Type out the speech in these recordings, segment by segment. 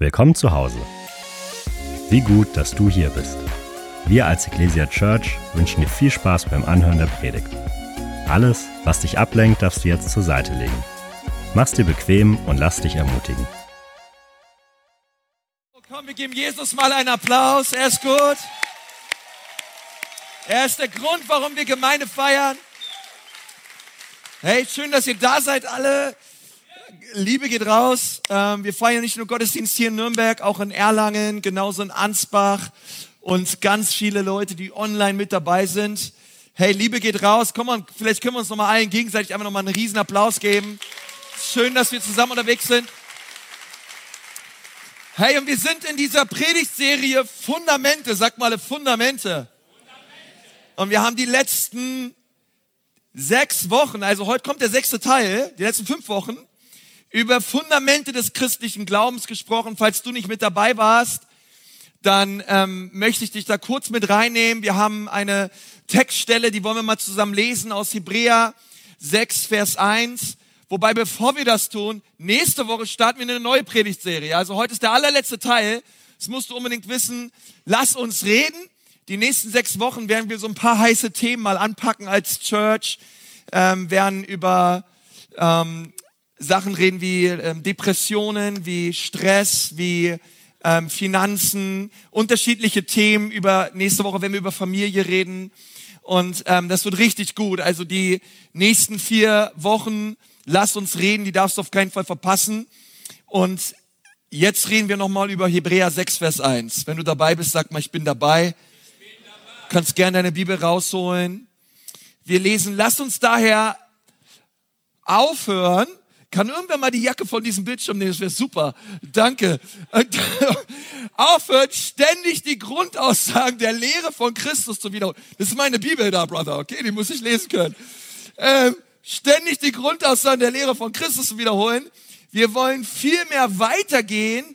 Willkommen zu Hause. Wie gut, dass du hier bist. Wir als Ecclesia Church wünschen dir viel Spaß beim Anhören der Predigt. Alles, was dich ablenkt, darfst du jetzt zur Seite legen. Mach's dir bequem und lass dich ermutigen. Komm, wir geben Jesus mal einen Applaus. Er ist gut. Er ist der Grund, warum wir Gemeinde feiern. Hey, schön, dass ihr da seid alle. Liebe geht raus. Ähm, wir feiern nicht nur Gottesdienst hier in Nürnberg, auch in Erlangen, genauso in Ansbach und ganz viele Leute, die online mit dabei sind. Hey, Liebe geht raus. Komm mal, vielleicht können wir uns noch mal allen gegenseitig einfach noch mal einen riesen Applaus geben. Schön, dass wir zusammen unterwegs sind. Hey, und wir sind in dieser Predigtserie Fundamente. Sag mal Fundamente. Und wir haben die letzten sechs Wochen, also heute kommt der sechste Teil, die letzten fünf Wochen, über Fundamente des christlichen Glaubens gesprochen. Falls du nicht mit dabei warst, dann ähm, möchte ich dich da kurz mit reinnehmen. Wir haben eine Textstelle, die wollen wir mal zusammen lesen aus Hebräer 6, Vers 1. Wobei, bevor wir das tun, nächste Woche starten wir eine neue Predigtserie. Also heute ist der allerletzte Teil. Das musst du unbedingt wissen. Lass uns reden. Die nächsten sechs Wochen werden wir so ein paar heiße Themen mal anpacken als Church, ähm, werden über ähm, Sachen reden wie ähm, Depressionen, wie Stress, wie ähm, Finanzen, unterschiedliche Themen über nächste Woche, wenn wir über Familie reden. Und ähm, das wird richtig gut. Also die nächsten vier Wochen, lass uns reden, die darfst du auf keinen Fall verpassen. Und jetzt reden wir nochmal über Hebräer 6, Vers 1. Wenn du dabei bist, sag mal, ich bin dabei. Du kannst gerne deine Bibel rausholen. Wir lesen, lass uns daher aufhören, kann irgendwer mal die Jacke von diesem Bildschirm nehmen? Das wäre super. Danke. Aufhört ständig die Grundaussagen der Lehre von Christus zu wiederholen. Das ist meine Bibel da, Brother. Okay, die muss ich lesen können. Ähm, ständig die Grundaussagen der Lehre von Christus zu wiederholen. Wir wollen viel mehr weitergehen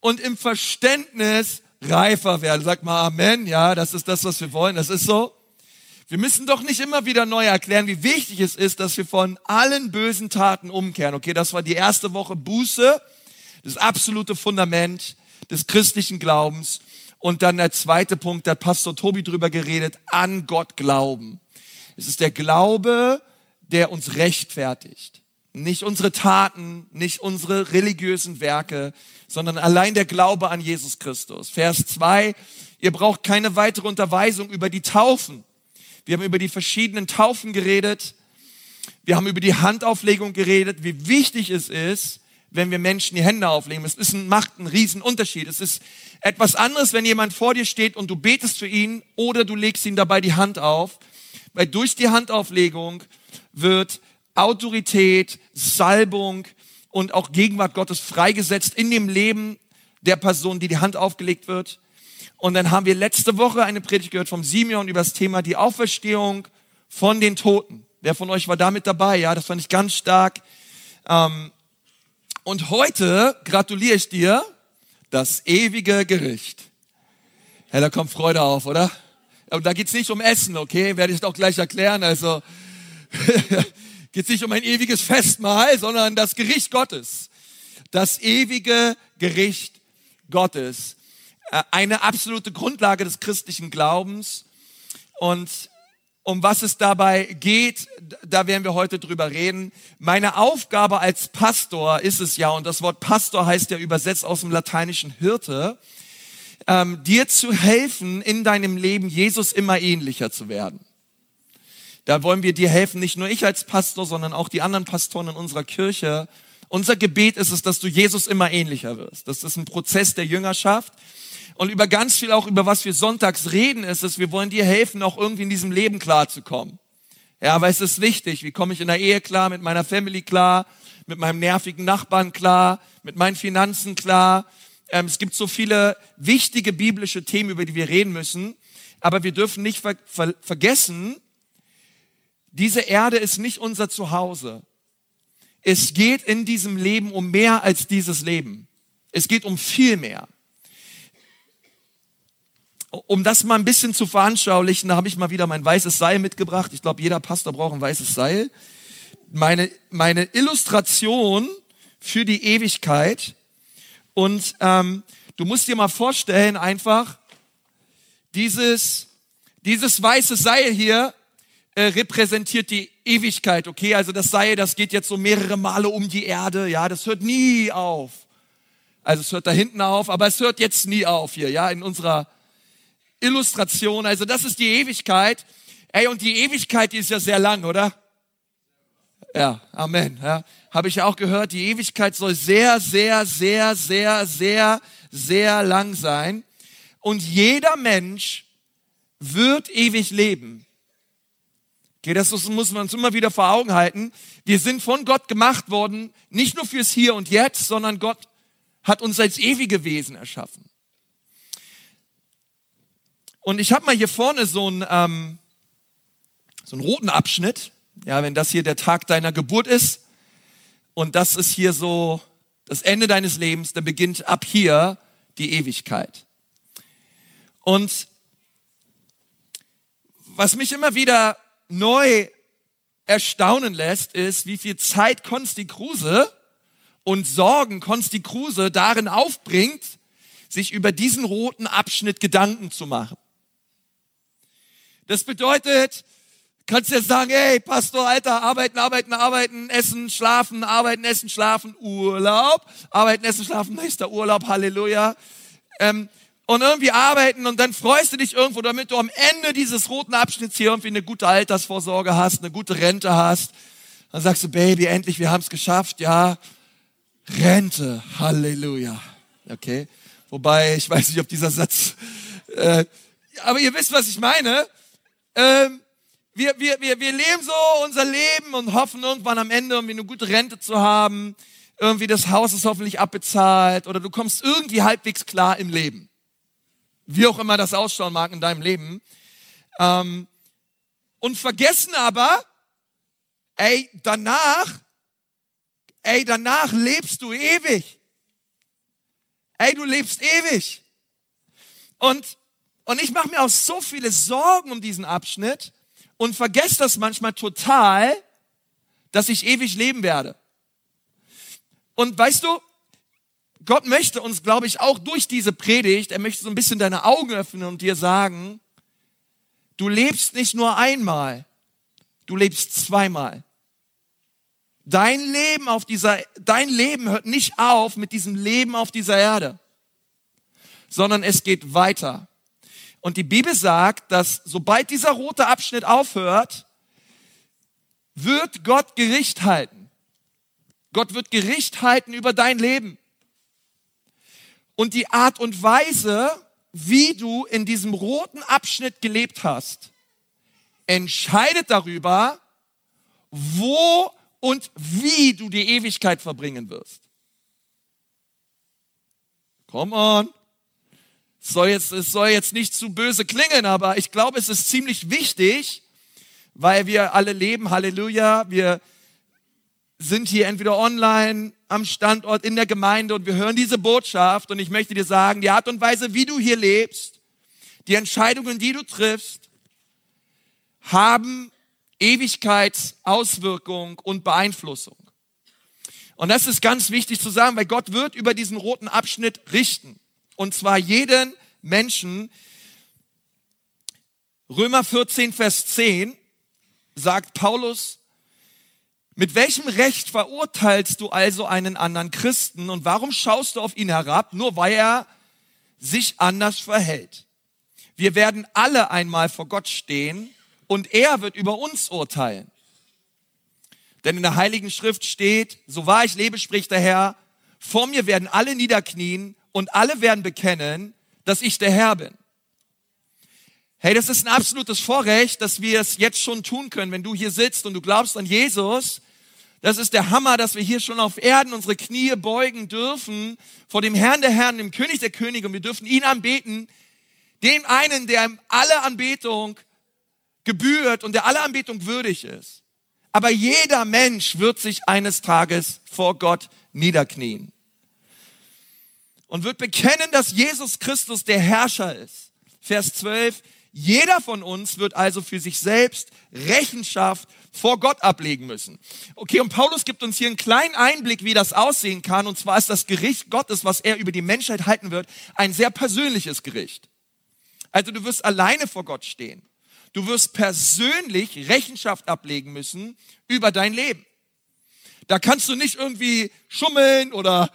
und im Verständnis reifer werden. Sag mal Amen. Ja, das ist das, was wir wollen. Das ist so. Wir müssen doch nicht immer wieder neu erklären, wie wichtig es ist, dass wir von allen bösen Taten umkehren. Okay, das war die erste Woche Buße, das absolute Fundament des christlichen Glaubens. Und dann der zweite Punkt, da hat Pastor Tobi drüber geredet, an Gott glauben. Es ist der Glaube, der uns rechtfertigt. Nicht unsere Taten, nicht unsere religiösen Werke, sondern allein der Glaube an Jesus Christus. Vers zwei: ihr braucht keine weitere Unterweisung über die Taufen. Wir haben über die verschiedenen Taufen geredet. Wir haben über die Handauflegung geredet, wie wichtig es ist, wenn wir Menschen die Hände auflegen. Es ist ein, macht einen riesen Unterschied. Es ist etwas anderes, wenn jemand vor dir steht und du betest für ihn oder du legst ihm dabei die Hand auf. Weil durch die Handauflegung wird Autorität, Salbung und auch Gegenwart Gottes freigesetzt in dem Leben der Person, die die Hand aufgelegt wird. Und dann haben wir letzte Woche eine Predigt gehört vom Simeon über das Thema die Auferstehung von den Toten. Wer von euch war da mit dabei? Ja, das fand ich ganz stark. Ähm, und heute gratuliere ich dir das ewige Gericht. Ja, da kommt Freude auf, oder? Aber da geht's nicht um Essen, okay? Werde ich doch gleich erklären. Also geht's nicht um ein ewiges Festmahl, sondern das Gericht Gottes. Das ewige Gericht Gottes. Äh, eine absolute Grundlage des christlichen Glaubens. Und um was es dabei geht, da werden wir heute drüber reden. Meine Aufgabe als Pastor ist es ja, und das Wort Pastor heißt ja übersetzt aus dem lateinischen Hirte, ähm, dir zu helfen, in deinem Leben Jesus immer ähnlicher zu werden. Da wollen wir dir helfen, nicht nur ich als Pastor, sondern auch die anderen Pastoren in unserer Kirche. Unser Gebet ist es, dass du Jesus immer ähnlicher wirst. Das ist ein Prozess der Jüngerschaft und über ganz viel auch über was wir sonntags reden, ist es, wir wollen dir helfen, auch irgendwie in diesem Leben klarzukommen. Ja, aber es ist wichtig. Wie komme ich in der Ehe klar, mit meiner Family klar, mit meinem nervigen Nachbarn klar, mit meinen Finanzen klar? Ähm, es gibt so viele wichtige biblische Themen, über die wir reden müssen. Aber wir dürfen nicht ver ver vergessen, diese Erde ist nicht unser Zuhause. Es geht in diesem Leben um mehr als dieses Leben. Es geht um viel mehr um das mal ein bisschen zu veranschaulichen, da habe ich mal wieder mein weißes Seil mitgebracht. Ich glaube, jeder Pastor braucht ein weißes Seil. Meine, meine Illustration für die Ewigkeit. Und ähm, du musst dir mal vorstellen, einfach, dieses, dieses weiße Seil hier äh, repräsentiert die Ewigkeit, okay? Also das Seil, das geht jetzt so mehrere Male um die Erde, ja, das hört nie auf. Also es hört da hinten auf, aber es hört jetzt nie auf hier, ja, in unserer Illustration. Also das ist die Ewigkeit. Ey, und die Ewigkeit, die ist ja sehr lang, oder? Ja, Amen. Ja, Habe ich auch gehört, die Ewigkeit soll sehr, sehr, sehr, sehr, sehr, sehr lang sein. Und jeder Mensch wird ewig leben. Okay, das muss man uns immer wieder vor Augen halten. Wir sind von Gott gemacht worden, nicht nur fürs Hier und Jetzt, sondern Gott hat uns als ewige Wesen erschaffen. Und ich habe mal hier vorne so einen, ähm, so einen roten Abschnitt. Ja, wenn das hier der Tag deiner Geburt ist und das ist hier so das Ende deines Lebens, dann beginnt ab hier die Ewigkeit. Und was mich immer wieder neu erstaunen lässt, ist, wie viel Zeit Konsti Kruse und Sorgen Konsti Kruse darin aufbringt, sich über diesen roten Abschnitt Gedanken zu machen. Das bedeutet, kannst ja sagen, hey, Pastor, Alter, arbeiten, arbeiten, arbeiten, essen, schlafen, arbeiten, essen, schlafen, Urlaub, arbeiten, essen, schlafen, nächster Urlaub, Halleluja. Ähm, und irgendwie arbeiten und dann freust du dich irgendwo, damit du am Ende dieses roten Abschnitts hier irgendwie eine gute Altersvorsorge hast, eine gute Rente hast. Dann sagst du, Baby, endlich, wir haben es geschafft, ja. Rente, Halleluja. Okay. Wobei, ich weiß nicht, ob dieser Satz, äh, aber ihr wisst, was ich meine. Ähm, wir, wir, wir, wir leben so unser Leben und hoffen irgendwann am Ende irgendwie eine gute Rente zu haben. Irgendwie das Haus ist hoffentlich abbezahlt oder du kommst irgendwie halbwegs klar im Leben wie auch immer das ausschauen mag in deinem Leben. Ähm, und vergessen aber, ey, danach, ey, danach lebst du ewig. Ey, du lebst ewig. Und, und ich mache mir auch so viele Sorgen um diesen Abschnitt und vergesse das manchmal total, dass ich ewig leben werde. Und weißt du, Gott möchte uns, glaube ich, auch durch diese Predigt, er möchte so ein bisschen deine Augen öffnen und dir sagen, du lebst nicht nur einmal, du lebst zweimal. Dein Leben auf dieser, dein Leben hört nicht auf mit diesem Leben auf dieser Erde, sondern es geht weiter. Und die Bibel sagt, dass sobald dieser rote Abschnitt aufhört, wird Gott Gericht halten. Gott wird Gericht halten über dein Leben. Und die Art und Weise, wie du in diesem roten Abschnitt gelebt hast, entscheidet darüber, wo und wie du die Ewigkeit verbringen wirst. Come on. Es soll jetzt, es soll jetzt nicht zu böse klingen, aber ich glaube, es ist ziemlich wichtig, weil wir alle leben, Halleluja, wir sind hier entweder online, am Standort, in der Gemeinde und wir hören diese Botschaft und ich möchte dir sagen, die Art und Weise, wie du hier lebst, die Entscheidungen, die du triffst, haben Ewigkeitsauswirkung und Beeinflussung. Und das ist ganz wichtig zu sagen, weil Gott wird über diesen roten Abschnitt richten. Und zwar jeden Menschen. Römer 14, Vers 10 sagt Paulus, mit welchem Recht verurteilst du also einen anderen Christen und warum schaust du auf ihn herab, nur weil er sich anders verhält? Wir werden alle einmal vor Gott stehen und er wird über uns urteilen. Denn in der Heiligen Schrift steht, so wahr ich lebe, spricht der Herr, vor mir werden alle niederknien und alle werden bekennen, dass ich der Herr bin. Hey, das ist ein absolutes Vorrecht, dass wir es jetzt schon tun können, wenn du hier sitzt und du glaubst an Jesus, das ist der Hammer, dass wir hier schon auf Erden unsere Knie beugen dürfen vor dem Herrn der Herren, dem König der Könige und wir dürfen ihn anbeten, dem einen, der alle Anbetung gebührt und der alle Anbetung würdig ist. Aber jeder Mensch wird sich eines Tages vor Gott niederknien und wird bekennen, dass Jesus Christus der Herrscher ist. Vers 12, Jeder von uns wird also für sich selbst Rechenschaft vor Gott ablegen müssen. Okay, und Paulus gibt uns hier einen kleinen Einblick, wie das aussehen kann. Und zwar ist das Gericht Gottes, was er über die Menschheit halten wird, ein sehr persönliches Gericht. Also du wirst alleine vor Gott stehen. Du wirst persönlich Rechenschaft ablegen müssen über dein Leben. Da kannst du nicht irgendwie schummeln oder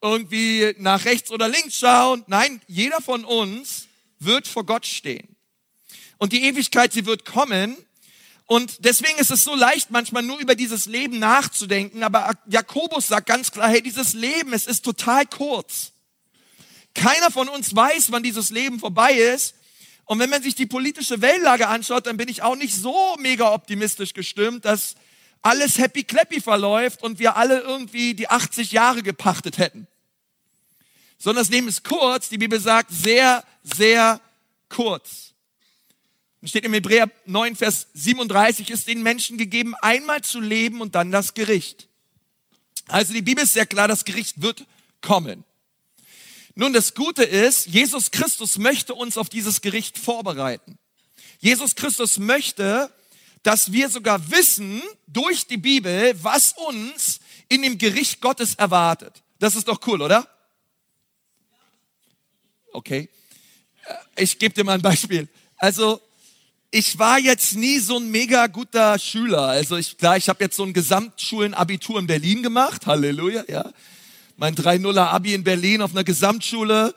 irgendwie nach rechts oder links schauen. Nein, jeder von uns wird vor Gott stehen. Und die Ewigkeit, sie wird kommen. Und deswegen ist es so leicht, manchmal nur über dieses Leben nachzudenken. Aber Jakobus sagt ganz klar, hey, dieses Leben, es ist total kurz. Keiner von uns weiß, wann dieses Leben vorbei ist. Und wenn man sich die politische Weltlage anschaut, dann bin ich auch nicht so mega optimistisch gestimmt, dass alles happy clappy verläuft und wir alle irgendwie die 80 Jahre gepachtet hätten. Sondern das Leben ist kurz, die Bibel sagt sehr, sehr kurz. Steht im Hebräer 9, Vers 37, ist den Menschen gegeben, einmal zu leben und dann das Gericht. Also die Bibel ist sehr klar, das Gericht wird kommen. Nun, das Gute ist, Jesus Christus möchte uns auf dieses Gericht vorbereiten. Jesus Christus möchte, dass wir sogar wissen durch die Bibel, was uns in dem Gericht Gottes erwartet. Das ist doch cool, oder? Okay. Äh, ich gebe dir mal ein Beispiel. Also, ich war jetzt nie so ein mega guter Schüler. Also ich, klar, ich habe jetzt so ein Gesamtschulenabitur in Berlin gemacht. Halleluja, ja mein 3-0er Abi in Berlin auf einer Gesamtschule.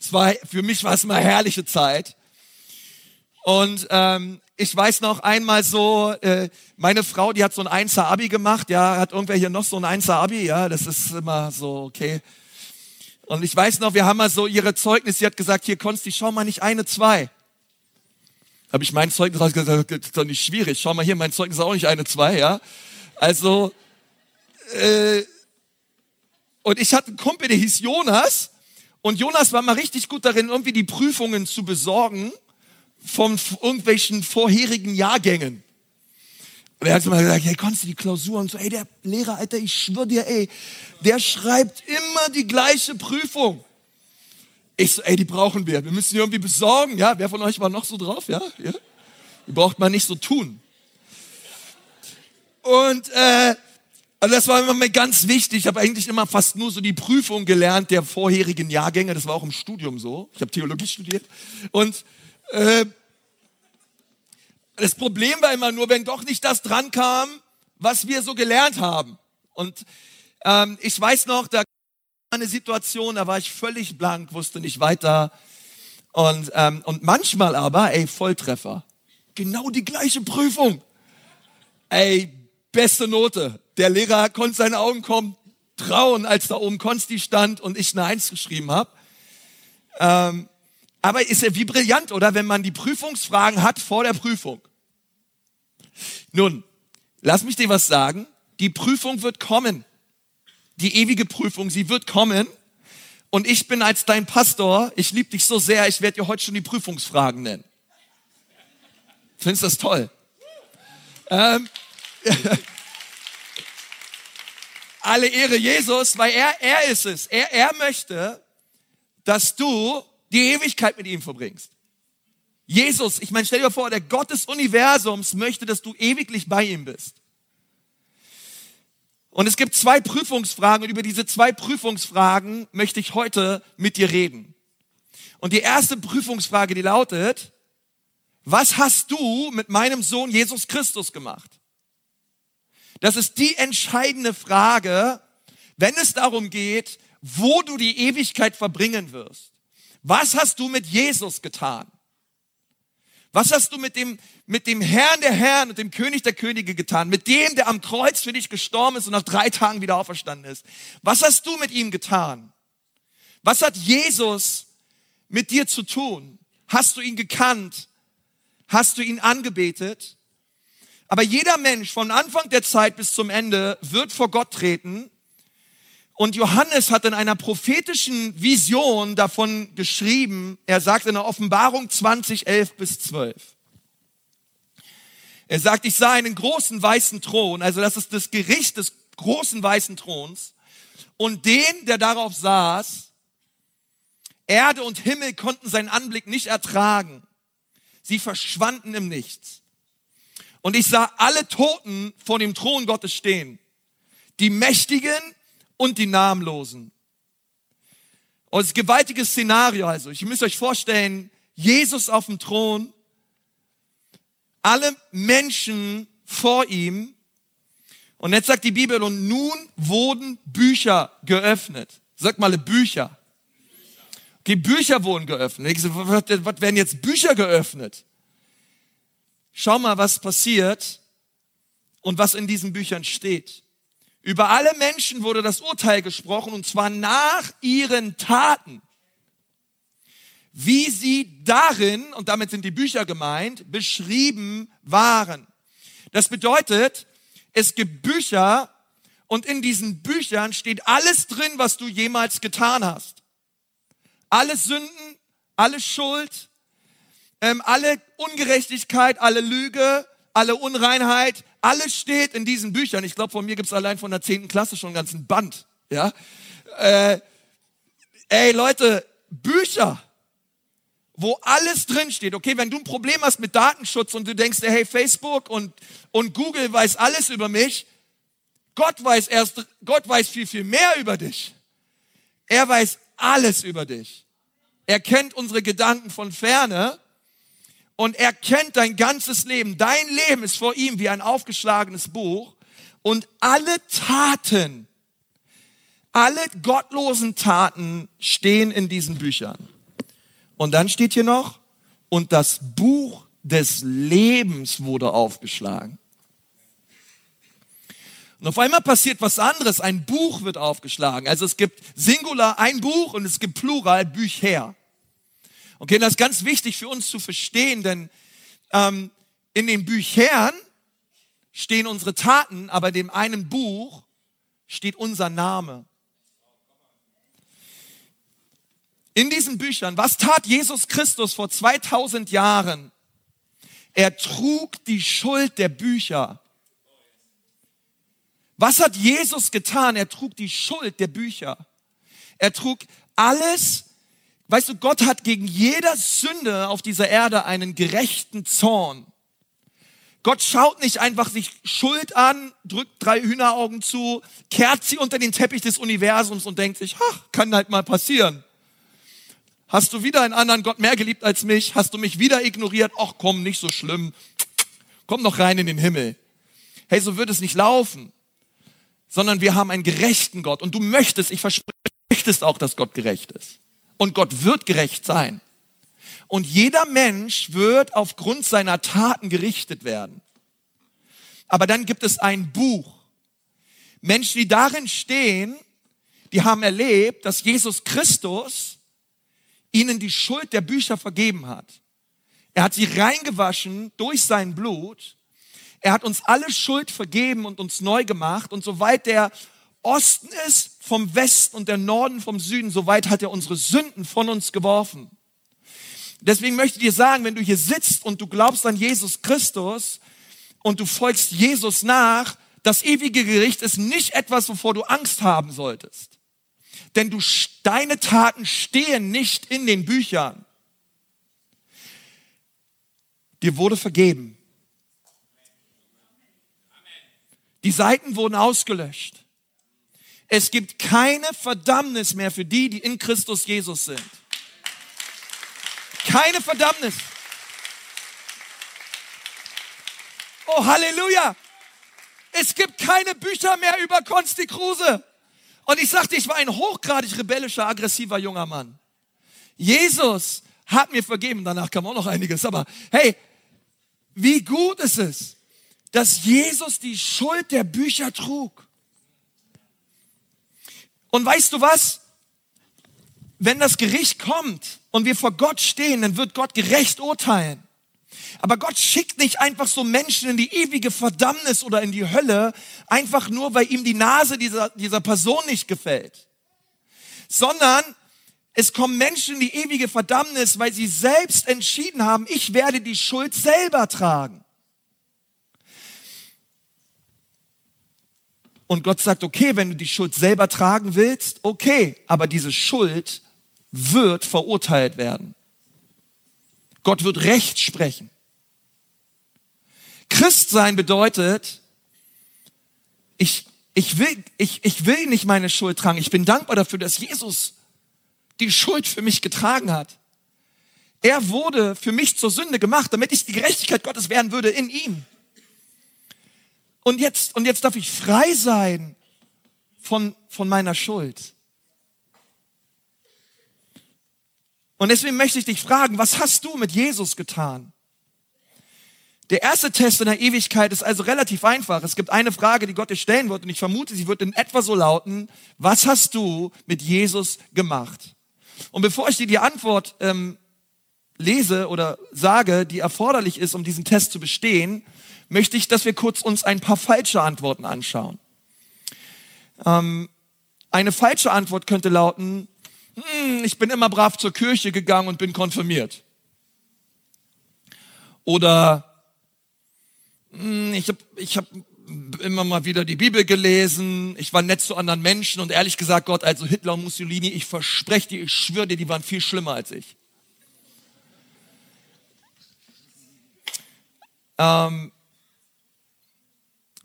Es war, für mich war es eine herrliche Zeit. Und ähm, ich weiß noch einmal so, äh, meine Frau, die hat so ein 1er Abi gemacht, ja, hat irgendwer hier noch so ein 1er Abi, ja, das ist immer so, okay. Und ich weiß noch, wir haben mal so ihre Zeugnis, sie hat gesagt, hier Konsti, schau mal nicht eine, zwei. Habe ich mein Zeugnis gesagt, das ist doch nicht schwierig, schau mal hier, mein Zeugnis ist auch nicht eine, zwei, ja. Also, äh, und ich hatte einen Kumpel, der hieß Jonas. Und Jonas war mal richtig gut darin, irgendwie die Prüfungen zu besorgen von irgendwelchen vorherigen Jahrgängen. Und er hat immer gesagt, hey, konntest du die Klausur? Und so, ey, der Lehrer, Alter, ich schwöre dir, ey, der schreibt immer die gleiche Prüfung. Ich so, ey, die brauchen wir. Wir müssen die irgendwie besorgen. Ja, wer von euch war noch so drauf? Ja, ja. Die braucht man nicht so tun. Und äh, also das war immer ganz wichtig. Ich habe eigentlich immer fast nur so die Prüfung gelernt der vorherigen Jahrgänge. Das war auch im Studium so. Ich habe Theologie studiert. Und äh, das Problem war immer nur, wenn doch nicht das dran kam, was wir so gelernt haben. Und ähm, ich weiß noch, da eine Situation, da war ich völlig blank, wusste nicht weiter. Und, ähm, und manchmal aber, ey, Volltreffer. Genau die gleiche Prüfung. Ey, beste Note. Der Lehrer konnte seine Augen kommen trauen, als da oben Konsti stand und ich eine Eins geschrieben habe. Ähm, aber ist ja wie brillant, oder? Wenn man die Prüfungsfragen hat vor der Prüfung. Nun, lass mich dir was sagen. Die Prüfung wird kommen. Die ewige Prüfung, sie wird kommen. Und ich bin als dein Pastor, ich liebe dich so sehr, ich werde dir heute schon die Prüfungsfragen nennen. Findest du das toll? Ähm, alle Ehre Jesus, weil er, er ist es. Er, er möchte, dass du die Ewigkeit mit ihm verbringst. Jesus, ich meine, stell dir vor, der Gott des Universums möchte, dass du ewiglich bei ihm bist. Und es gibt zwei Prüfungsfragen und über diese zwei Prüfungsfragen möchte ich heute mit dir reden. Und die erste Prüfungsfrage, die lautet, was hast du mit meinem Sohn Jesus Christus gemacht? Das ist die entscheidende Frage, wenn es darum geht, wo du die Ewigkeit verbringen wirst. Was hast du mit Jesus getan? Was hast du mit dem, mit dem Herrn der Herren und dem König der Könige getan? Mit dem, der am Kreuz für dich gestorben ist und nach drei Tagen wieder auferstanden ist? Was hast du mit ihm getan? Was hat Jesus mit dir zu tun? Hast du ihn gekannt? Hast du ihn angebetet? Aber jeder Mensch von Anfang der Zeit bis zum Ende wird vor Gott treten. Und Johannes hat in einer prophetischen Vision davon geschrieben, er sagt in der Offenbarung 20, 11 bis 12. Er sagt, ich sah einen großen weißen Thron, also das ist das Gericht des großen weißen Throns. Und den, der darauf saß, Erde und Himmel konnten seinen Anblick nicht ertragen. Sie verschwanden im Nichts. Und ich sah alle Toten vor dem Thron Gottes stehen. Die Mächtigen und die Namenlosen. Und das gewaltige Szenario also. Ich müsst euch vorstellen, Jesus auf dem Thron, alle Menschen vor ihm. Und jetzt sagt die Bibel, und nun wurden Bücher geöffnet. Sag mal Bücher. Okay, Bücher wurden geöffnet. Ich so, was, was werden jetzt Bücher geöffnet? Schau mal, was passiert und was in diesen Büchern steht. Über alle Menschen wurde das Urteil gesprochen und zwar nach ihren Taten. Wie sie darin, und damit sind die Bücher gemeint, beschrieben waren. Das bedeutet, es gibt Bücher und in diesen Büchern steht alles drin, was du jemals getan hast. Alle Sünden, alle Schuld, ähm, alle Ungerechtigkeit, alle Lüge, alle Unreinheit, alles steht in diesen Büchern. Ich glaube, von mir gibt es allein von der zehnten Klasse schon einen ganzen Band. Ja, äh, ey Leute, Bücher, wo alles drin steht. Okay, wenn du ein Problem hast mit Datenschutz und du denkst, hey, Facebook und, und Google weiß alles über mich, Gott weiß erst, Gott weiß viel, viel mehr über dich. Er weiß alles über dich. Er kennt unsere Gedanken von ferne und er kennt dein ganzes Leben. Dein Leben ist vor ihm wie ein aufgeschlagenes Buch und alle Taten, alle gottlosen Taten stehen in diesen Büchern. Und dann steht hier noch, und das Buch des Lebens wurde aufgeschlagen. Und auf einmal passiert was anderes. Ein Buch wird aufgeschlagen. Also es gibt Singular ein Buch und es gibt Plural Bücher. Okay, das ist ganz wichtig für uns zu verstehen, denn ähm, in den Büchern stehen unsere Taten, aber in dem einen Buch steht unser Name. In diesen Büchern, was tat Jesus Christus vor 2000 Jahren? Er trug die Schuld der Bücher. Was hat Jesus getan? Er trug die Schuld der Bücher. Er trug alles. Weißt du, Gott hat gegen jeder Sünde auf dieser Erde einen gerechten Zorn. Gott schaut nicht einfach sich Schuld an, drückt drei Hühneraugen zu, kehrt sie unter den Teppich des Universums und denkt sich, ach, kann halt mal passieren. Hast du wieder einen anderen Gott mehr geliebt als mich? Hast du mich wieder ignoriert? Ach komm, nicht so schlimm. Komm noch rein in den Himmel. Hey, so wird es nicht laufen sondern wir haben einen gerechten Gott. Und du möchtest, ich verspreche, du möchtest auch, dass Gott gerecht ist. Und Gott wird gerecht sein. Und jeder Mensch wird aufgrund seiner Taten gerichtet werden. Aber dann gibt es ein Buch. Menschen, die darin stehen, die haben erlebt, dass Jesus Christus ihnen die Schuld der Bücher vergeben hat. Er hat sie reingewaschen durch sein Blut er hat uns alle Schuld vergeben und uns neu gemacht. Und soweit der Osten ist vom Westen und der Norden vom Süden, soweit hat er unsere Sünden von uns geworfen. Deswegen möchte ich dir sagen, wenn du hier sitzt und du glaubst an Jesus Christus und du folgst Jesus nach, das ewige Gericht ist nicht etwas, wovor du Angst haben solltest. Denn du, deine Taten stehen nicht in den Büchern. Dir wurde vergeben. Die Seiten wurden ausgelöscht. Es gibt keine Verdammnis mehr für die, die in Christus Jesus sind. Keine Verdammnis. Oh, Halleluja. Es gibt keine Bücher mehr über Konsti Kruse. Und ich sagte, ich war ein hochgradig rebellischer, aggressiver junger Mann. Jesus hat mir vergeben. Danach kam auch noch einiges. Aber hey, wie gut ist es, dass Jesus die Schuld der Bücher trug. Und weißt du was? Wenn das Gericht kommt und wir vor Gott stehen, dann wird Gott gerecht urteilen. Aber Gott schickt nicht einfach so Menschen in die ewige Verdammnis oder in die Hölle, einfach nur, weil ihm die Nase dieser, dieser Person nicht gefällt. Sondern es kommen Menschen in die ewige Verdammnis, weil sie selbst entschieden haben, ich werde die Schuld selber tragen. Und Gott sagt, okay, wenn du die Schuld selber tragen willst, okay, aber diese Schuld wird verurteilt werden. Gott wird Recht sprechen. Christsein bedeutet, ich, ich, will, ich, ich will nicht meine Schuld tragen. Ich bin dankbar dafür, dass Jesus die Schuld für mich getragen hat. Er wurde für mich zur Sünde gemacht, damit ich die Gerechtigkeit Gottes werden würde in ihm. Und jetzt, und jetzt darf ich frei sein von, von meiner Schuld. Und deswegen möchte ich dich fragen, was hast du mit Jesus getan? Der erste Test in der Ewigkeit ist also relativ einfach. Es gibt eine Frage, die Gott dir stellen wird und ich vermute, sie wird in etwa so lauten, was hast du mit Jesus gemacht? Und bevor ich dir die Antwort ähm, lese oder sage, die erforderlich ist, um diesen Test zu bestehen, möchte ich, dass wir kurz uns ein paar falsche Antworten anschauen. Ähm, eine falsche Antwort könnte lauten, hm, ich bin immer brav zur Kirche gegangen und bin konfirmiert. Oder hm, ich habe ich hab immer mal wieder die Bibel gelesen, ich war nett zu anderen Menschen und ehrlich gesagt, Gott, also Hitler und Mussolini, ich verspreche dir, ich schwöre dir, die waren viel schlimmer als ich. Ähm,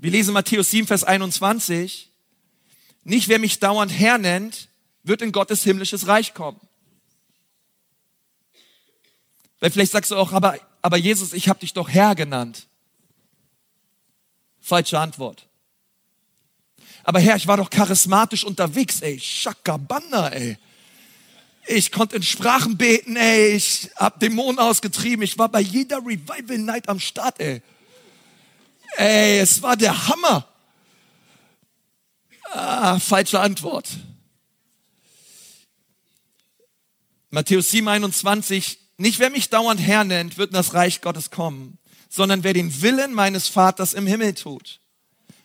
wir lesen Matthäus 7, Vers 21. Nicht wer mich dauernd Herr nennt, wird in Gottes himmlisches Reich kommen. Weil vielleicht sagst du auch, aber, aber Jesus, ich habe dich doch Herr genannt. Falsche Antwort. Aber Herr, ich war doch charismatisch unterwegs, ey. Shakabanda, ey. Ich konnte in Sprachen beten, ey. Ich hab Dämonen ausgetrieben. Ich war bei jeder Revival Night am Start, ey. Ey, es war der Hammer. Ah, falsche Antwort. Matthäus 7, 21. Nicht wer mich dauernd Herr nennt, wird in das Reich Gottes kommen, sondern wer den Willen meines Vaters im Himmel tut.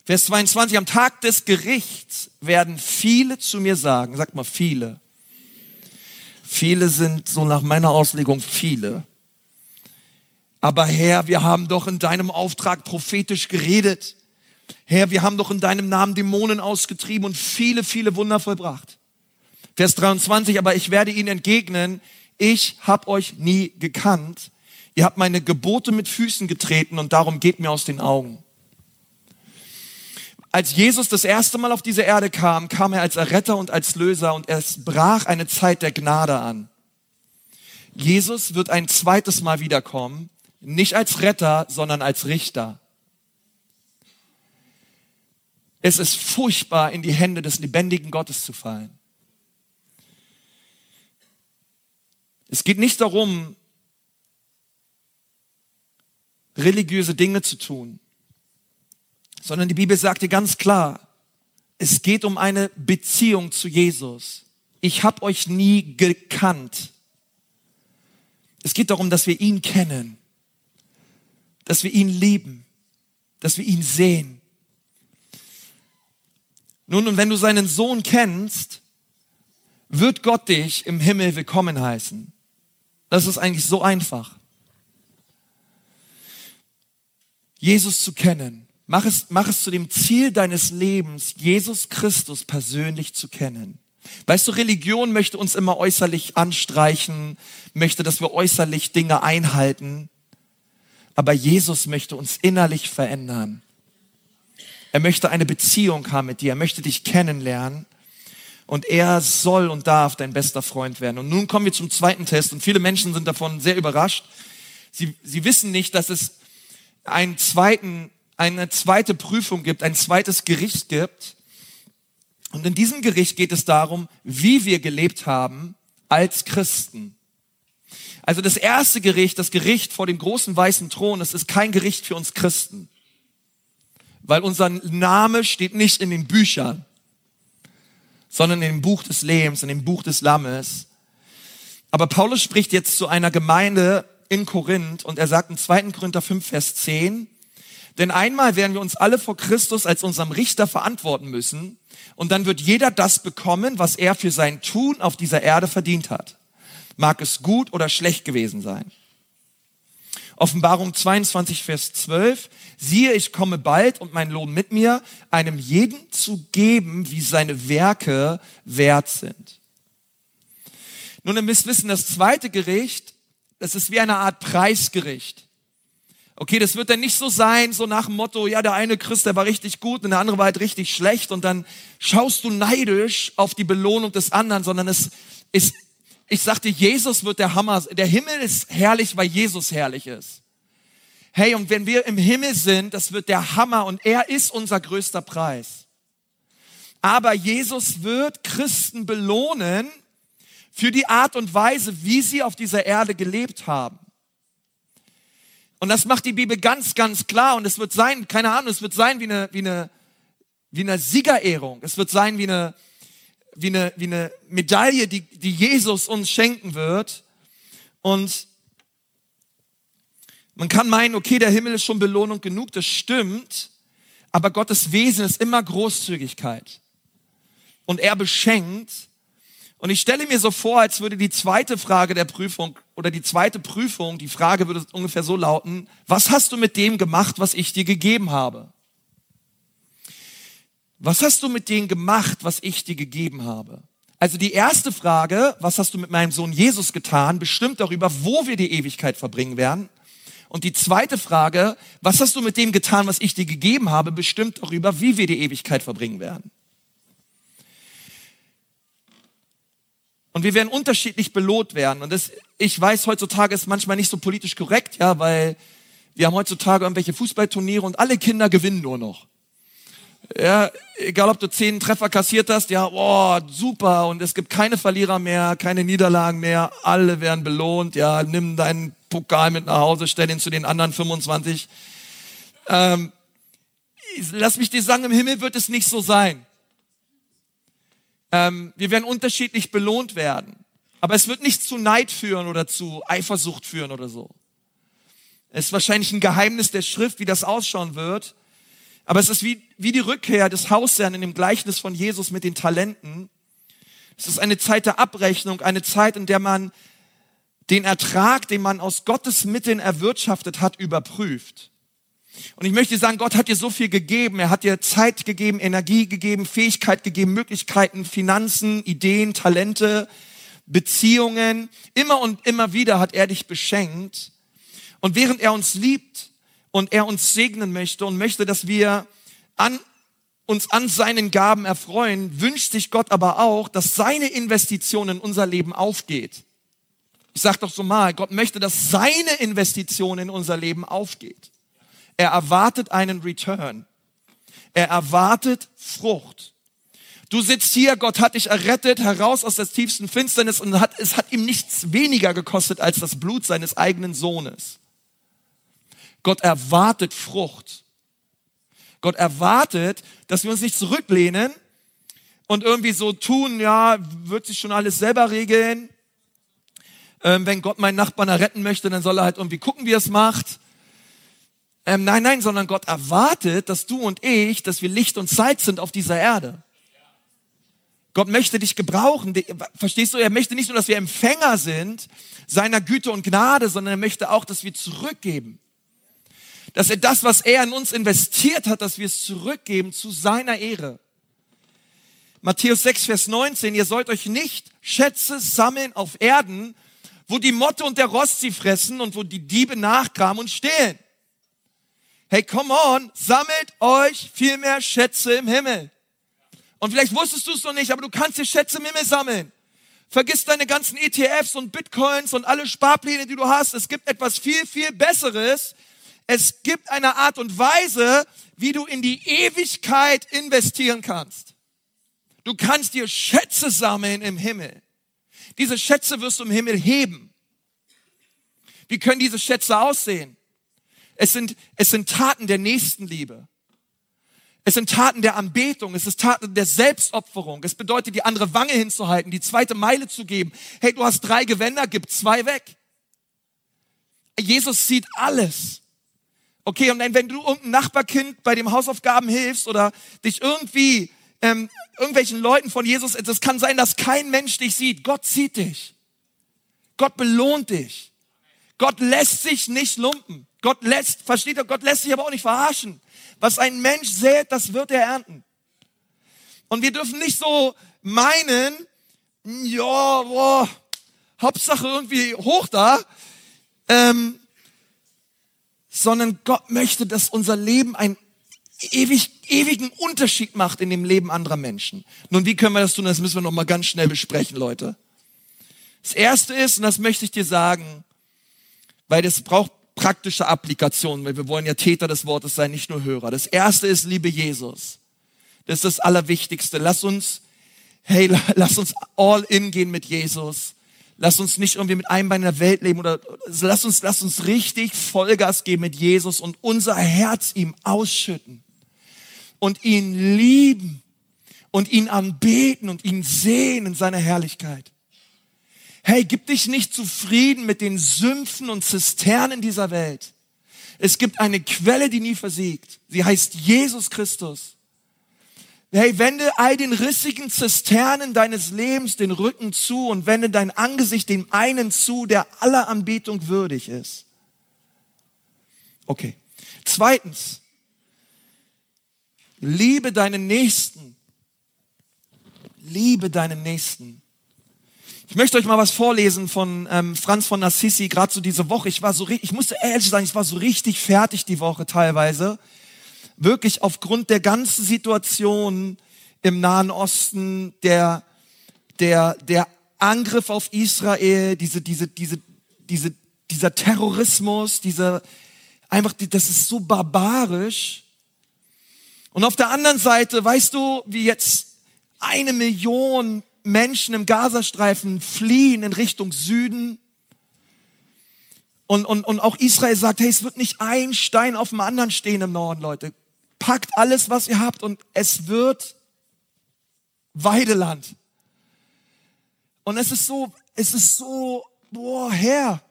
Vers 22. Am Tag des Gerichts werden viele zu mir sagen, sag mal viele. Viele sind so nach meiner Auslegung viele. Aber Herr, wir haben doch in deinem Auftrag prophetisch geredet. Herr, wir haben doch in deinem Namen Dämonen ausgetrieben und viele, viele Wunder vollbracht. Vers 23, aber ich werde ihnen entgegnen, ich habe euch nie gekannt. Ihr habt meine Gebote mit Füßen getreten und darum geht mir aus den Augen. Als Jesus das erste Mal auf diese Erde kam, kam er als Erretter und als Löser und es brach eine Zeit der Gnade an. Jesus wird ein zweites Mal wiederkommen, nicht als Retter, sondern als Richter. Es ist furchtbar, in die Hände des lebendigen Gottes zu fallen. Es geht nicht darum, religiöse Dinge zu tun, sondern die Bibel sagt dir ganz klar, es geht um eine Beziehung zu Jesus. Ich habe euch nie gekannt. Es geht darum, dass wir ihn kennen, dass wir ihn lieben, dass wir ihn sehen. Nun, und wenn du seinen Sohn kennst, wird Gott dich im Himmel willkommen heißen. Das ist eigentlich so einfach. Jesus zu kennen. Mach es, mach es zu dem Ziel deines Lebens, Jesus Christus persönlich zu kennen. Weißt du, Religion möchte uns immer äußerlich anstreichen, möchte, dass wir äußerlich Dinge einhalten. Aber Jesus möchte uns innerlich verändern. Er möchte eine Beziehung haben mit dir. Er möchte dich kennenlernen. Und er soll und darf dein bester Freund werden. Und nun kommen wir zum zweiten Test. Und viele Menschen sind davon sehr überrascht. Sie, sie wissen nicht, dass es einen zweiten, eine zweite Prüfung gibt, ein zweites Gericht gibt. Und in diesem Gericht geht es darum, wie wir gelebt haben als Christen. Also das erste Gericht, das Gericht vor dem großen weißen Thron, das ist kein Gericht für uns Christen. Weil unser Name steht nicht in den Büchern sondern in dem Buch des Lebens, in dem Buch des Lammes. Aber Paulus spricht jetzt zu einer Gemeinde in Korinth und er sagt in 2. Korinther 5, Vers 10, denn einmal werden wir uns alle vor Christus als unserem Richter verantworten müssen und dann wird jeder das bekommen, was er für sein Tun auf dieser Erde verdient hat. Mag es gut oder schlecht gewesen sein. Offenbarung 22, Vers 12. Siehe, ich komme bald und mein Lohn mit mir, einem jeden zu geben, wie seine Werke wert sind. Nun, ihr müsst wissen, das zweite Gericht, Das ist wie eine Art Preisgericht. Okay, das wird dann nicht so sein, so nach dem Motto, ja, der eine Christ, der war richtig gut und der andere war halt richtig schlecht und dann schaust du neidisch auf die Belohnung des anderen, sondern es ist, ich sagte, Jesus wird der Hammer, der Himmel ist herrlich, weil Jesus herrlich ist. Hey, und wenn wir im Himmel sind, das wird der Hammer und er ist unser größter Preis. Aber Jesus wird Christen belohnen für die Art und Weise, wie sie auf dieser Erde gelebt haben. Und das macht die Bibel ganz, ganz klar. Und es wird sein, keine Ahnung, es wird sein wie eine, wie eine, wie eine Siegerehrung. Es wird sein wie eine, wie eine, wie eine Medaille, die, die Jesus uns schenken wird. Und man kann meinen, okay, der Himmel ist schon Belohnung genug, das stimmt. Aber Gottes Wesen ist immer Großzügigkeit. Und er beschenkt und ich stelle mir so vor, als würde die zweite Frage der Prüfung oder die zweite Prüfung, die Frage würde ungefähr so lauten, was hast du mit dem gemacht, was ich dir gegeben habe? Was hast du mit dem gemacht, was ich dir gegeben habe? Also die erste Frage, was hast du mit meinem Sohn Jesus getan, bestimmt darüber, wo wir die Ewigkeit verbringen werden. Und die zweite Frage, was hast du mit dem getan, was ich dir gegeben habe, bestimmt darüber, wie wir die Ewigkeit verbringen werden. Und wir werden unterschiedlich belohnt werden. Und das, ich weiß, heutzutage ist manchmal nicht so politisch korrekt, ja, weil wir haben heutzutage irgendwelche Fußballturniere und alle Kinder gewinnen nur noch. Ja, egal ob du zehn Treffer kassiert hast, ja, boah, super. Und es gibt keine Verlierer mehr, keine Niederlagen mehr. Alle werden belohnt. Ja, nimm deinen Pokal mit nach Hause, stell ihn zu den anderen 25. Ähm, lass mich dir sagen, im Himmel wird es nicht so sein. Ähm, wir werden unterschiedlich belohnt werden. Aber es wird nicht zu Neid führen oder zu Eifersucht führen oder so. Es ist wahrscheinlich ein Geheimnis der Schrift, wie das ausschauen wird. Aber es ist wie, wie die Rückkehr des Hausherrn in dem Gleichnis von Jesus mit den Talenten. Es ist eine Zeit der Abrechnung, eine Zeit, in der man den Ertrag, den man aus Gottes Mitteln erwirtschaftet hat, überprüft. Und ich möchte sagen, Gott hat dir so viel gegeben. Er hat dir Zeit gegeben, Energie gegeben, Fähigkeit gegeben, Möglichkeiten, Finanzen, Ideen, Talente, Beziehungen. Immer und immer wieder hat er dich beschenkt. Und während er uns liebt und er uns segnen möchte und möchte, dass wir an, uns an seinen Gaben erfreuen, wünscht sich Gott aber auch, dass seine Investition in unser Leben aufgeht. Ich sage doch so mal, Gott möchte, dass seine Investition in unser Leben aufgeht. Er erwartet einen Return. Er erwartet Frucht. Du sitzt hier, Gott hat dich errettet, heraus aus der tiefsten Finsternis und hat, es hat ihm nichts weniger gekostet als das Blut seines eigenen Sohnes. Gott erwartet Frucht. Gott erwartet, dass wir uns nicht zurücklehnen und irgendwie so tun, ja, wird sich schon alles selber regeln. Ähm, wenn Gott meinen Nachbarn erretten möchte, dann soll er halt irgendwie gucken, wie er es macht. Ähm, nein, nein, sondern Gott erwartet, dass du und ich, dass wir Licht und Zeit sind auf dieser Erde. Gott möchte dich gebrauchen. Verstehst du? Er möchte nicht nur, dass wir Empfänger sind seiner Güte und Gnade, sondern er möchte auch, dass wir zurückgeben. Dass er das, was er in uns investiert hat, dass wir es zurückgeben zu seiner Ehre. Matthäus 6, Vers 19, ihr sollt euch nicht Schätze sammeln auf Erden, wo die Motte und der Rost sie fressen und wo die Diebe nachkramen und stehlen hey, come on, sammelt euch viel mehr Schätze im Himmel. Und vielleicht wusstest du es noch nicht, aber du kannst dir Schätze im Himmel sammeln. Vergiss deine ganzen ETFs und Bitcoins und alle Sparpläne, die du hast. Es gibt etwas viel, viel Besseres. Es gibt eine Art und Weise, wie du in die Ewigkeit investieren kannst. Du kannst dir Schätze sammeln im Himmel. Diese Schätze wirst du im Himmel heben. Wie können diese Schätze aussehen? Es sind, es sind Taten der Nächstenliebe. Es sind Taten der Anbetung, es ist Taten der Selbstopferung. Es bedeutet, die andere Wange hinzuhalten, die zweite Meile zu geben. Hey, du hast drei Gewänder, gib zwei weg. Jesus sieht alles. Okay, und wenn du irgendein Nachbarkind bei dem Hausaufgaben hilfst oder dich irgendwie ähm, irgendwelchen Leuten von Jesus, es kann sein, dass kein Mensch dich sieht. Gott sieht dich. Gott belohnt dich. Gott lässt sich nicht lumpen. Gott lässt, versteht ihr, Gott lässt sich aber auch nicht verarschen. Was ein Mensch sät, das wird er ernten. Und wir dürfen nicht so meinen, ja, boah, Hauptsache irgendwie hoch da. ähm, sondern Gott möchte, dass unser Leben einen ewig, ewigen Unterschied macht in dem Leben anderer Menschen. Nun, wie können wir das tun? Das müssen wir noch mal ganz schnell besprechen, Leute. Das erste ist, und das möchte ich dir sagen, weil das braucht praktische Applikationen, weil wir wollen ja Täter des Wortes sein, nicht nur Hörer. Das erste ist, liebe Jesus. Das ist das Allerwichtigste. Lass uns, hey, lass uns all in gehen mit Jesus. Lass uns nicht irgendwie mit einem Bein in der Welt leben oder lass uns, lass uns richtig Vollgas geben mit Jesus und unser Herz ihm ausschütten und ihn lieben und ihn anbeten und ihn sehen in seiner Herrlichkeit. Hey, gib dich nicht zufrieden mit den Sümpfen und Zisternen dieser Welt. Es gibt eine Quelle, die nie versiegt. Sie heißt Jesus Christus. Hey, wende all den rissigen Zisternen deines Lebens den Rücken zu und wende dein Angesicht dem einen zu, der aller Anbetung würdig ist. Okay. Zweitens, liebe deinen Nächsten. Liebe deinen Nächsten. Ich möchte euch mal was vorlesen von ähm, Franz von Assisi, gerade so diese Woche. Ich war so, ich musste ehrlich sagen, ich war so richtig fertig die Woche teilweise wirklich aufgrund der ganzen Situation im Nahen Osten, der, der, der Angriff auf Israel, diese, diese, diese, diese, dieser Terrorismus, dieser, einfach, das ist so barbarisch. Und auf der anderen Seite, weißt du, wie jetzt eine Million Menschen im Gazastreifen fliehen in Richtung Süden. Und, und, und auch Israel sagt, hey, es wird nicht ein Stein auf dem anderen stehen im Norden, Leute packt alles, was ihr habt und es wird Weideland. Und es ist so, es ist so, boah, Herr.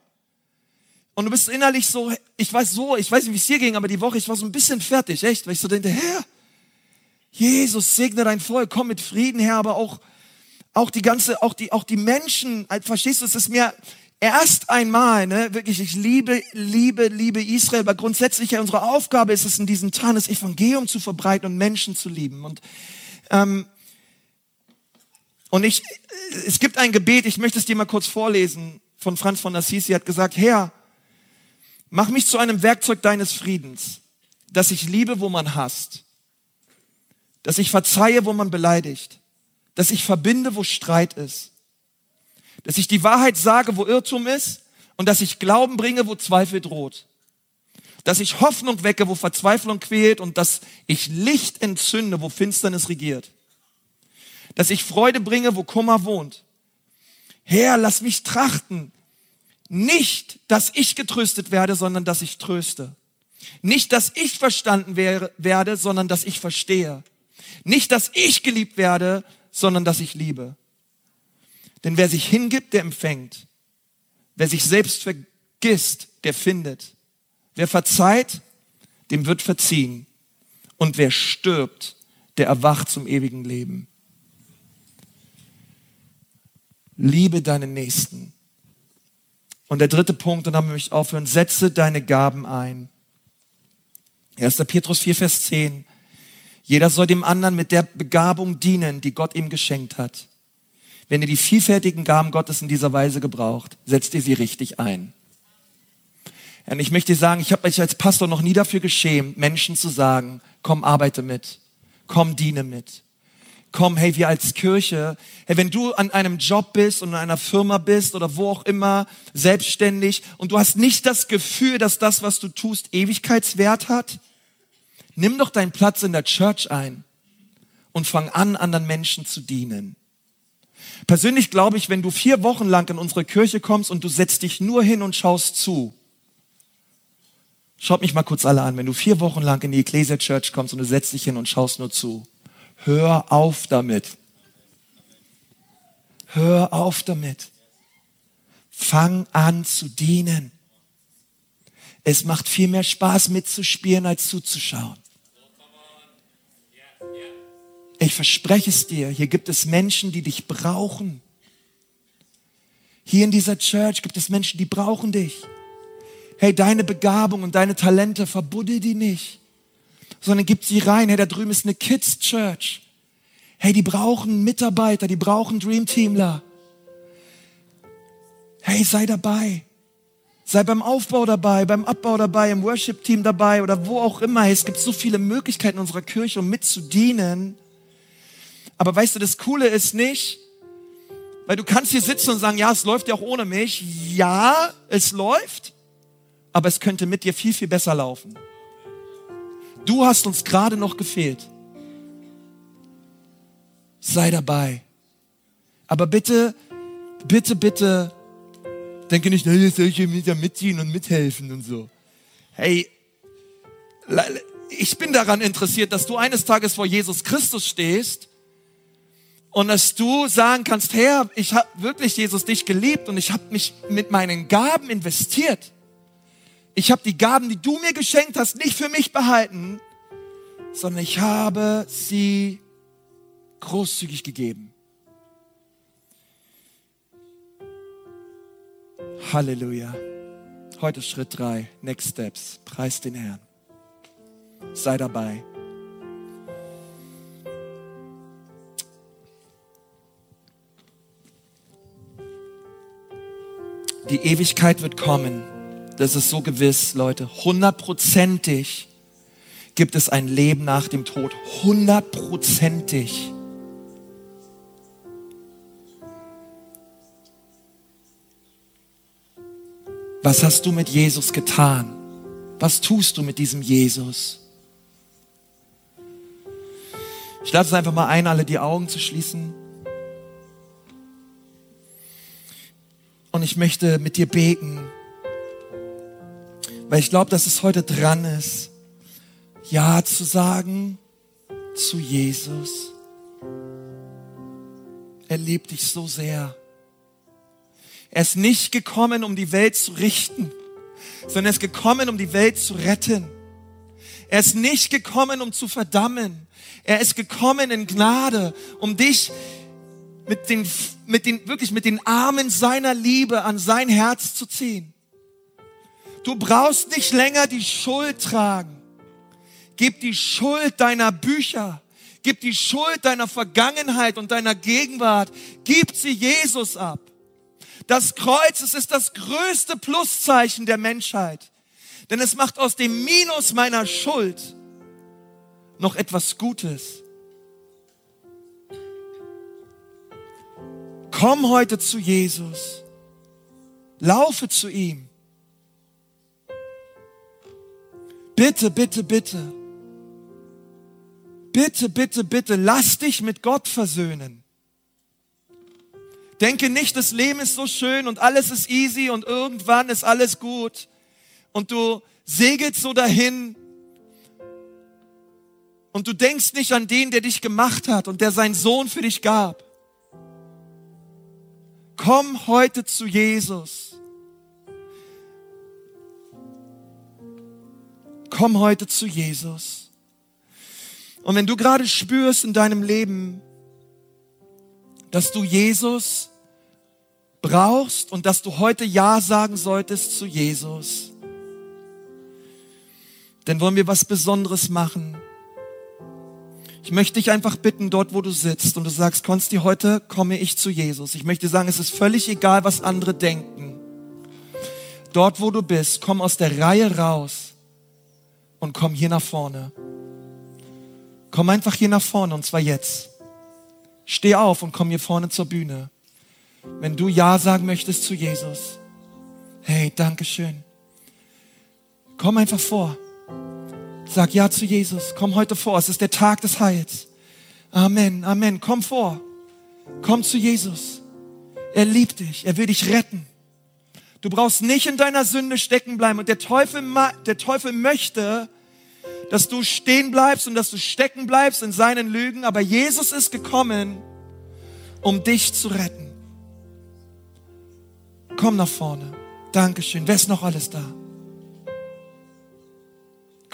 Und du bist innerlich so, ich weiß so, ich weiß nicht, wie es hier ging, aber die Woche, ich war so ein bisschen fertig, echt, weil ich so denke, Herr, Jesus, segne dein Volk, komm mit Frieden her, aber auch, auch die ganze, auch die, auch die Menschen, halt, verstehst du, es ist mir, erst einmal, ne, wirklich, ich liebe, liebe, liebe Israel, aber grundsätzlich ja unsere Aufgabe ist es in diesen Tagen, das Evangelium zu verbreiten und Menschen zu lieben. Und, ähm, und ich, es gibt ein Gebet, ich möchte es dir mal kurz vorlesen, von Franz von Assisi, hat gesagt, Herr, mach mich zu einem Werkzeug deines Friedens, dass ich liebe, wo man hasst, dass ich verzeihe, wo man beleidigt, dass ich verbinde, wo Streit ist, dass ich die Wahrheit sage, wo Irrtum ist und dass ich Glauben bringe, wo Zweifel droht. Dass ich Hoffnung wecke, wo Verzweiflung quält und dass ich Licht entzünde, wo Finsternis regiert. Dass ich Freude bringe, wo Kummer wohnt. Herr, lass mich trachten. Nicht, dass ich getröstet werde, sondern dass ich tröste. Nicht, dass ich verstanden werde, sondern dass ich verstehe. Nicht, dass ich geliebt werde, sondern dass ich liebe. Denn wer sich hingibt, der empfängt. Wer sich selbst vergisst, der findet. Wer verzeiht, dem wird verziehen. Und wer stirbt, der erwacht zum ewigen Leben. Liebe deinen Nächsten. Und der dritte Punkt, und dann möchte ich aufhören, setze deine Gaben ein. 1. Petrus 4, Vers 10. Jeder soll dem anderen mit der Begabung dienen, die Gott ihm geschenkt hat. Wenn ihr die vielfältigen Gaben Gottes in dieser Weise gebraucht, setzt ihr sie richtig ein. Und ich möchte sagen, ich habe mich als Pastor noch nie dafür geschämt, Menschen zu sagen, komm, arbeite mit, komm, diene mit. Komm, hey, wir als Kirche, hey, wenn du an einem Job bist und in einer Firma bist oder wo auch immer, selbstständig und du hast nicht das Gefühl, dass das, was du tust, Ewigkeitswert hat, nimm doch deinen Platz in der Church ein und fang an, anderen Menschen zu dienen. Persönlich glaube ich, wenn du vier Wochen lang in unsere Kirche kommst und du setzt dich nur hin und schaust zu, schaut mich mal kurz alle an, wenn du vier Wochen lang in die Ecclesia Church kommst und du setzt dich hin und schaust nur zu, hör auf damit. Hör auf damit. Fang an zu dienen. Es macht viel mehr Spaß mitzuspielen als zuzuschauen. Ich verspreche es dir, hier gibt es Menschen, die dich brauchen. Hier in dieser Church gibt es Menschen, die brauchen dich. Hey, deine Begabung und deine Talente, verbuddel die nicht, sondern gib sie rein. Hey, da drüben ist eine Kids Church. Hey, die brauchen Mitarbeiter, die brauchen Dream Teamler. Hey, sei dabei. Sei beim Aufbau dabei, beim Abbau dabei, im Worship-Team dabei oder wo auch immer. Es gibt so viele Möglichkeiten in unserer Kirche, um mitzudienen. Aber weißt du, das Coole ist nicht, weil du kannst hier sitzen und sagen, ja, es läuft ja auch ohne mich. Ja, es läuft, aber es könnte mit dir viel, viel besser laufen. Du hast uns gerade noch gefehlt. Sei dabei. Aber bitte, bitte, bitte, denke nicht, jetzt soll ich hier mitziehen und mithelfen und so. Hey, ich bin daran interessiert, dass du eines Tages vor Jesus Christus stehst und dass du sagen kannst, Herr, ich habe wirklich Jesus dich geliebt und ich habe mich mit meinen Gaben investiert. Ich habe die Gaben, die du mir geschenkt hast, nicht für mich behalten, sondern ich habe sie großzügig gegeben. Halleluja. Heute Schritt drei, Next Steps. Preis den Herrn. Sei dabei. Die Ewigkeit wird kommen. Das ist so gewiss, Leute. Hundertprozentig gibt es ein Leben nach dem Tod. Hundertprozentig. Was hast du mit Jesus getan? Was tust du mit diesem Jesus? Ich lade es einfach mal ein, alle die Augen zu schließen. Ich möchte mit dir beten, weil ich glaube, dass es heute dran ist, Ja zu sagen zu Jesus. Er liebt dich so sehr. Er ist nicht gekommen, um die Welt zu richten, sondern er ist gekommen, um die Welt zu retten. Er ist nicht gekommen, um zu verdammen. Er ist gekommen in Gnade, um dich mit den, mit den, wirklich mit den Armen seiner Liebe an sein Herz zu ziehen. Du brauchst nicht länger die Schuld tragen. Gib die Schuld deiner Bücher, gib die Schuld deiner Vergangenheit und deiner Gegenwart, gib sie Jesus ab. Das Kreuz, es ist das größte Pluszeichen der Menschheit. Denn es macht aus dem Minus meiner Schuld noch etwas Gutes. Komm heute zu Jesus. Laufe zu ihm. Bitte, bitte, bitte. Bitte, bitte, bitte, lass dich mit Gott versöhnen. Denke nicht, das Leben ist so schön und alles ist easy und irgendwann ist alles gut und du segelst so dahin und du denkst nicht an den, der dich gemacht hat und der seinen Sohn für dich gab. Komm heute zu Jesus. Komm heute zu Jesus. Und wenn du gerade spürst in deinem Leben, dass du Jesus brauchst und dass du heute Ja sagen solltest zu Jesus. Denn wollen wir was Besonderes machen. Ich möchte dich einfach bitten, dort wo du sitzt und du sagst, Konsti, heute komme ich zu Jesus. Ich möchte sagen, es ist völlig egal, was andere denken. Dort wo du bist, komm aus der Reihe raus und komm hier nach vorne. Komm einfach hier nach vorne und zwar jetzt. Steh auf und komm hier vorne zur Bühne. Wenn du Ja sagen möchtest zu Jesus. Hey, danke schön. Komm einfach vor. Sag Ja zu Jesus. Komm heute vor. Es ist der Tag des Heils. Amen, Amen. Komm vor. Komm zu Jesus. Er liebt dich. Er will dich retten. Du brauchst nicht in deiner Sünde stecken bleiben. Und der Teufel, der Teufel möchte, dass du stehen bleibst und dass du stecken bleibst in seinen Lügen, aber Jesus ist gekommen, um dich zu retten. Komm nach vorne. Dankeschön. Wer ist noch alles da?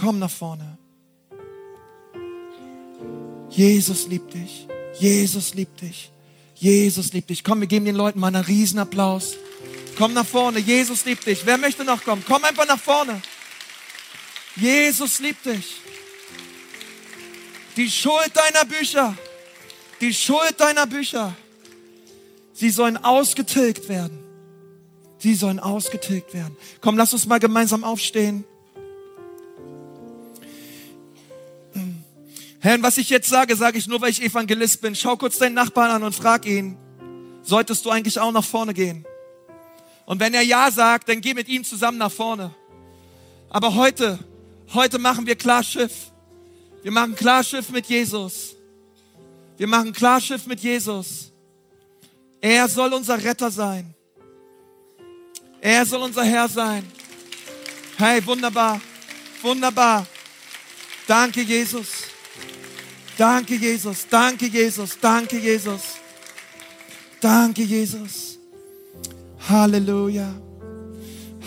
Komm nach vorne. Jesus liebt dich. Jesus liebt dich. Jesus liebt dich. Komm, wir geben den Leuten mal einen Riesenapplaus. Komm nach vorne. Jesus liebt dich. Wer möchte noch kommen? Komm einfach nach vorne. Jesus liebt dich. Die Schuld deiner Bücher, die Schuld deiner Bücher, sie sollen ausgetilgt werden. die sollen ausgetilgt werden. Komm, lass uns mal gemeinsam aufstehen. Herr, was ich jetzt sage, sage ich nur, weil ich Evangelist bin. Schau kurz deinen Nachbarn an und frag ihn, solltest du eigentlich auch nach vorne gehen? Und wenn er Ja sagt, dann geh mit ihm zusammen nach vorne. Aber heute, heute machen wir Klarschiff. Wir machen Klarschiff mit Jesus. Wir machen Klarschiff mit Jesus. Er soll unser Retter sein. Er soll unser Herr sein. Hey, wunderbar, wunderbar. Danke, Jesus. Danke, Jesus. Danke, Jesus. Danke, Jesus. Danke, Jesus. Halleluja.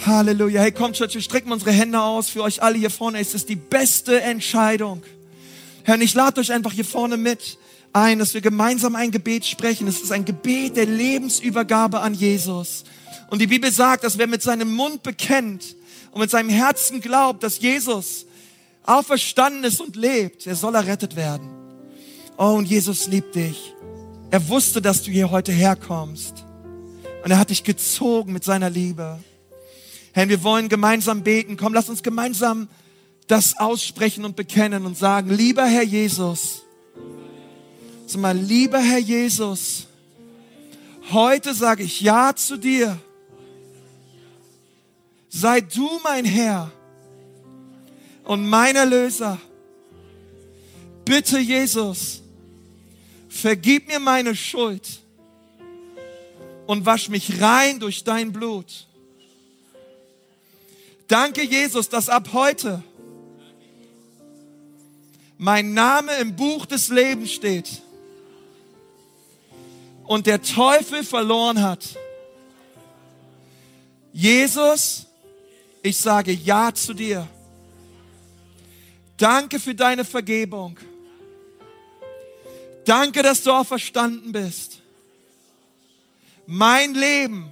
Halleluja. Hey, kommt, Church, wir strecken unsere Hände aus für euch alle hier vorne. Es ist die beste Entscheidung. Herr, ich lade euch einfach hier vorne mit ein, dass wir gemeinsam ein Gebet sprechen. Es ist ein Gebet der Lebensübergabe an Jesus. Und die Bibel sagt, dass wer mit seinem Mund bekennt und mit seinem Herzen glaubt, dass Jesus auferstanden ist und lebt, der soll errettet werden. Oh, und Jesus liebt dich. Er wusste, dass du hier heute herkommst. Und er hat dich gezogen mit seiner Liebe. Herr, wir wollen gemeinsam beten. Komm, lass uns gemeinsam das aussprechen und bekennen und sagen, lieber Herr Jesus, sag mal, lieber Herr Jesus, heute sage ich Ja zu dir. Sei du mein Herr und mein Erlöser. Bitte, Jesus, vergib mir meine Schuld und wasch mich rein durch dein Blut. Danke, Jesus, dass ab heute mein Name im Buch des Lebens steht und der Teufel verloren hat. Jesus, ich sage Ja zu dir. Danke für deine Vergebung. Danke, dass du auch verstanden bist. Mein Leben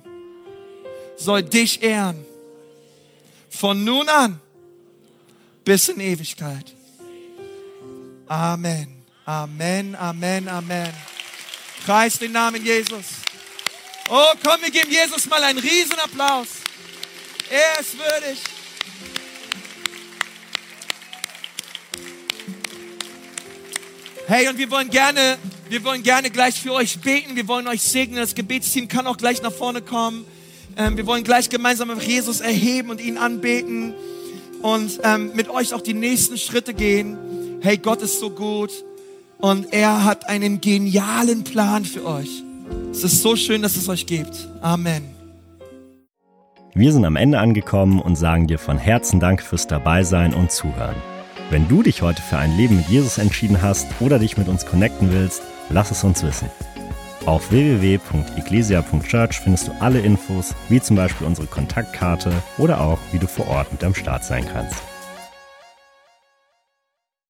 soll dich ehren. Von nun an bis in Ewigkeit. Amen. Amen, Amen, Amen. Preis den Namen Jesus. Oh, komm, wir geben Jesus mal einen Riesenapplaus. Er ist würdig. Hey, und wir wollen gerne, wir wollen gerne gleich für euch beten. Wir wollen euch segnen. Das Gebetsteam kann auch gleich nach vorne kommen. Ähm, wir wollen gleich gemeinsam mit Jesus erheben und ihn anbeten und ähm, mit euch auch die nächsten Schritte gehen. Hey, Gott ist so gut und er hat einen genialen Plan für euch. Es ist so schön, dass es euch gibt. Amen. Wir sind am Ende angekommen und sagen dir von Herzen Dank fürs Dabeisein und Zuhören. Wenn du dich heute für ein Leben mit Jesus entschieden hast oder dich mit uns connecten willst, lass es uns wissen. Auf www.ecclesia.church findest du alle Infos, wie zum Beispiel unsere Kontaktkarte oder auch, wie du vor Ort mit am Start sein kannst.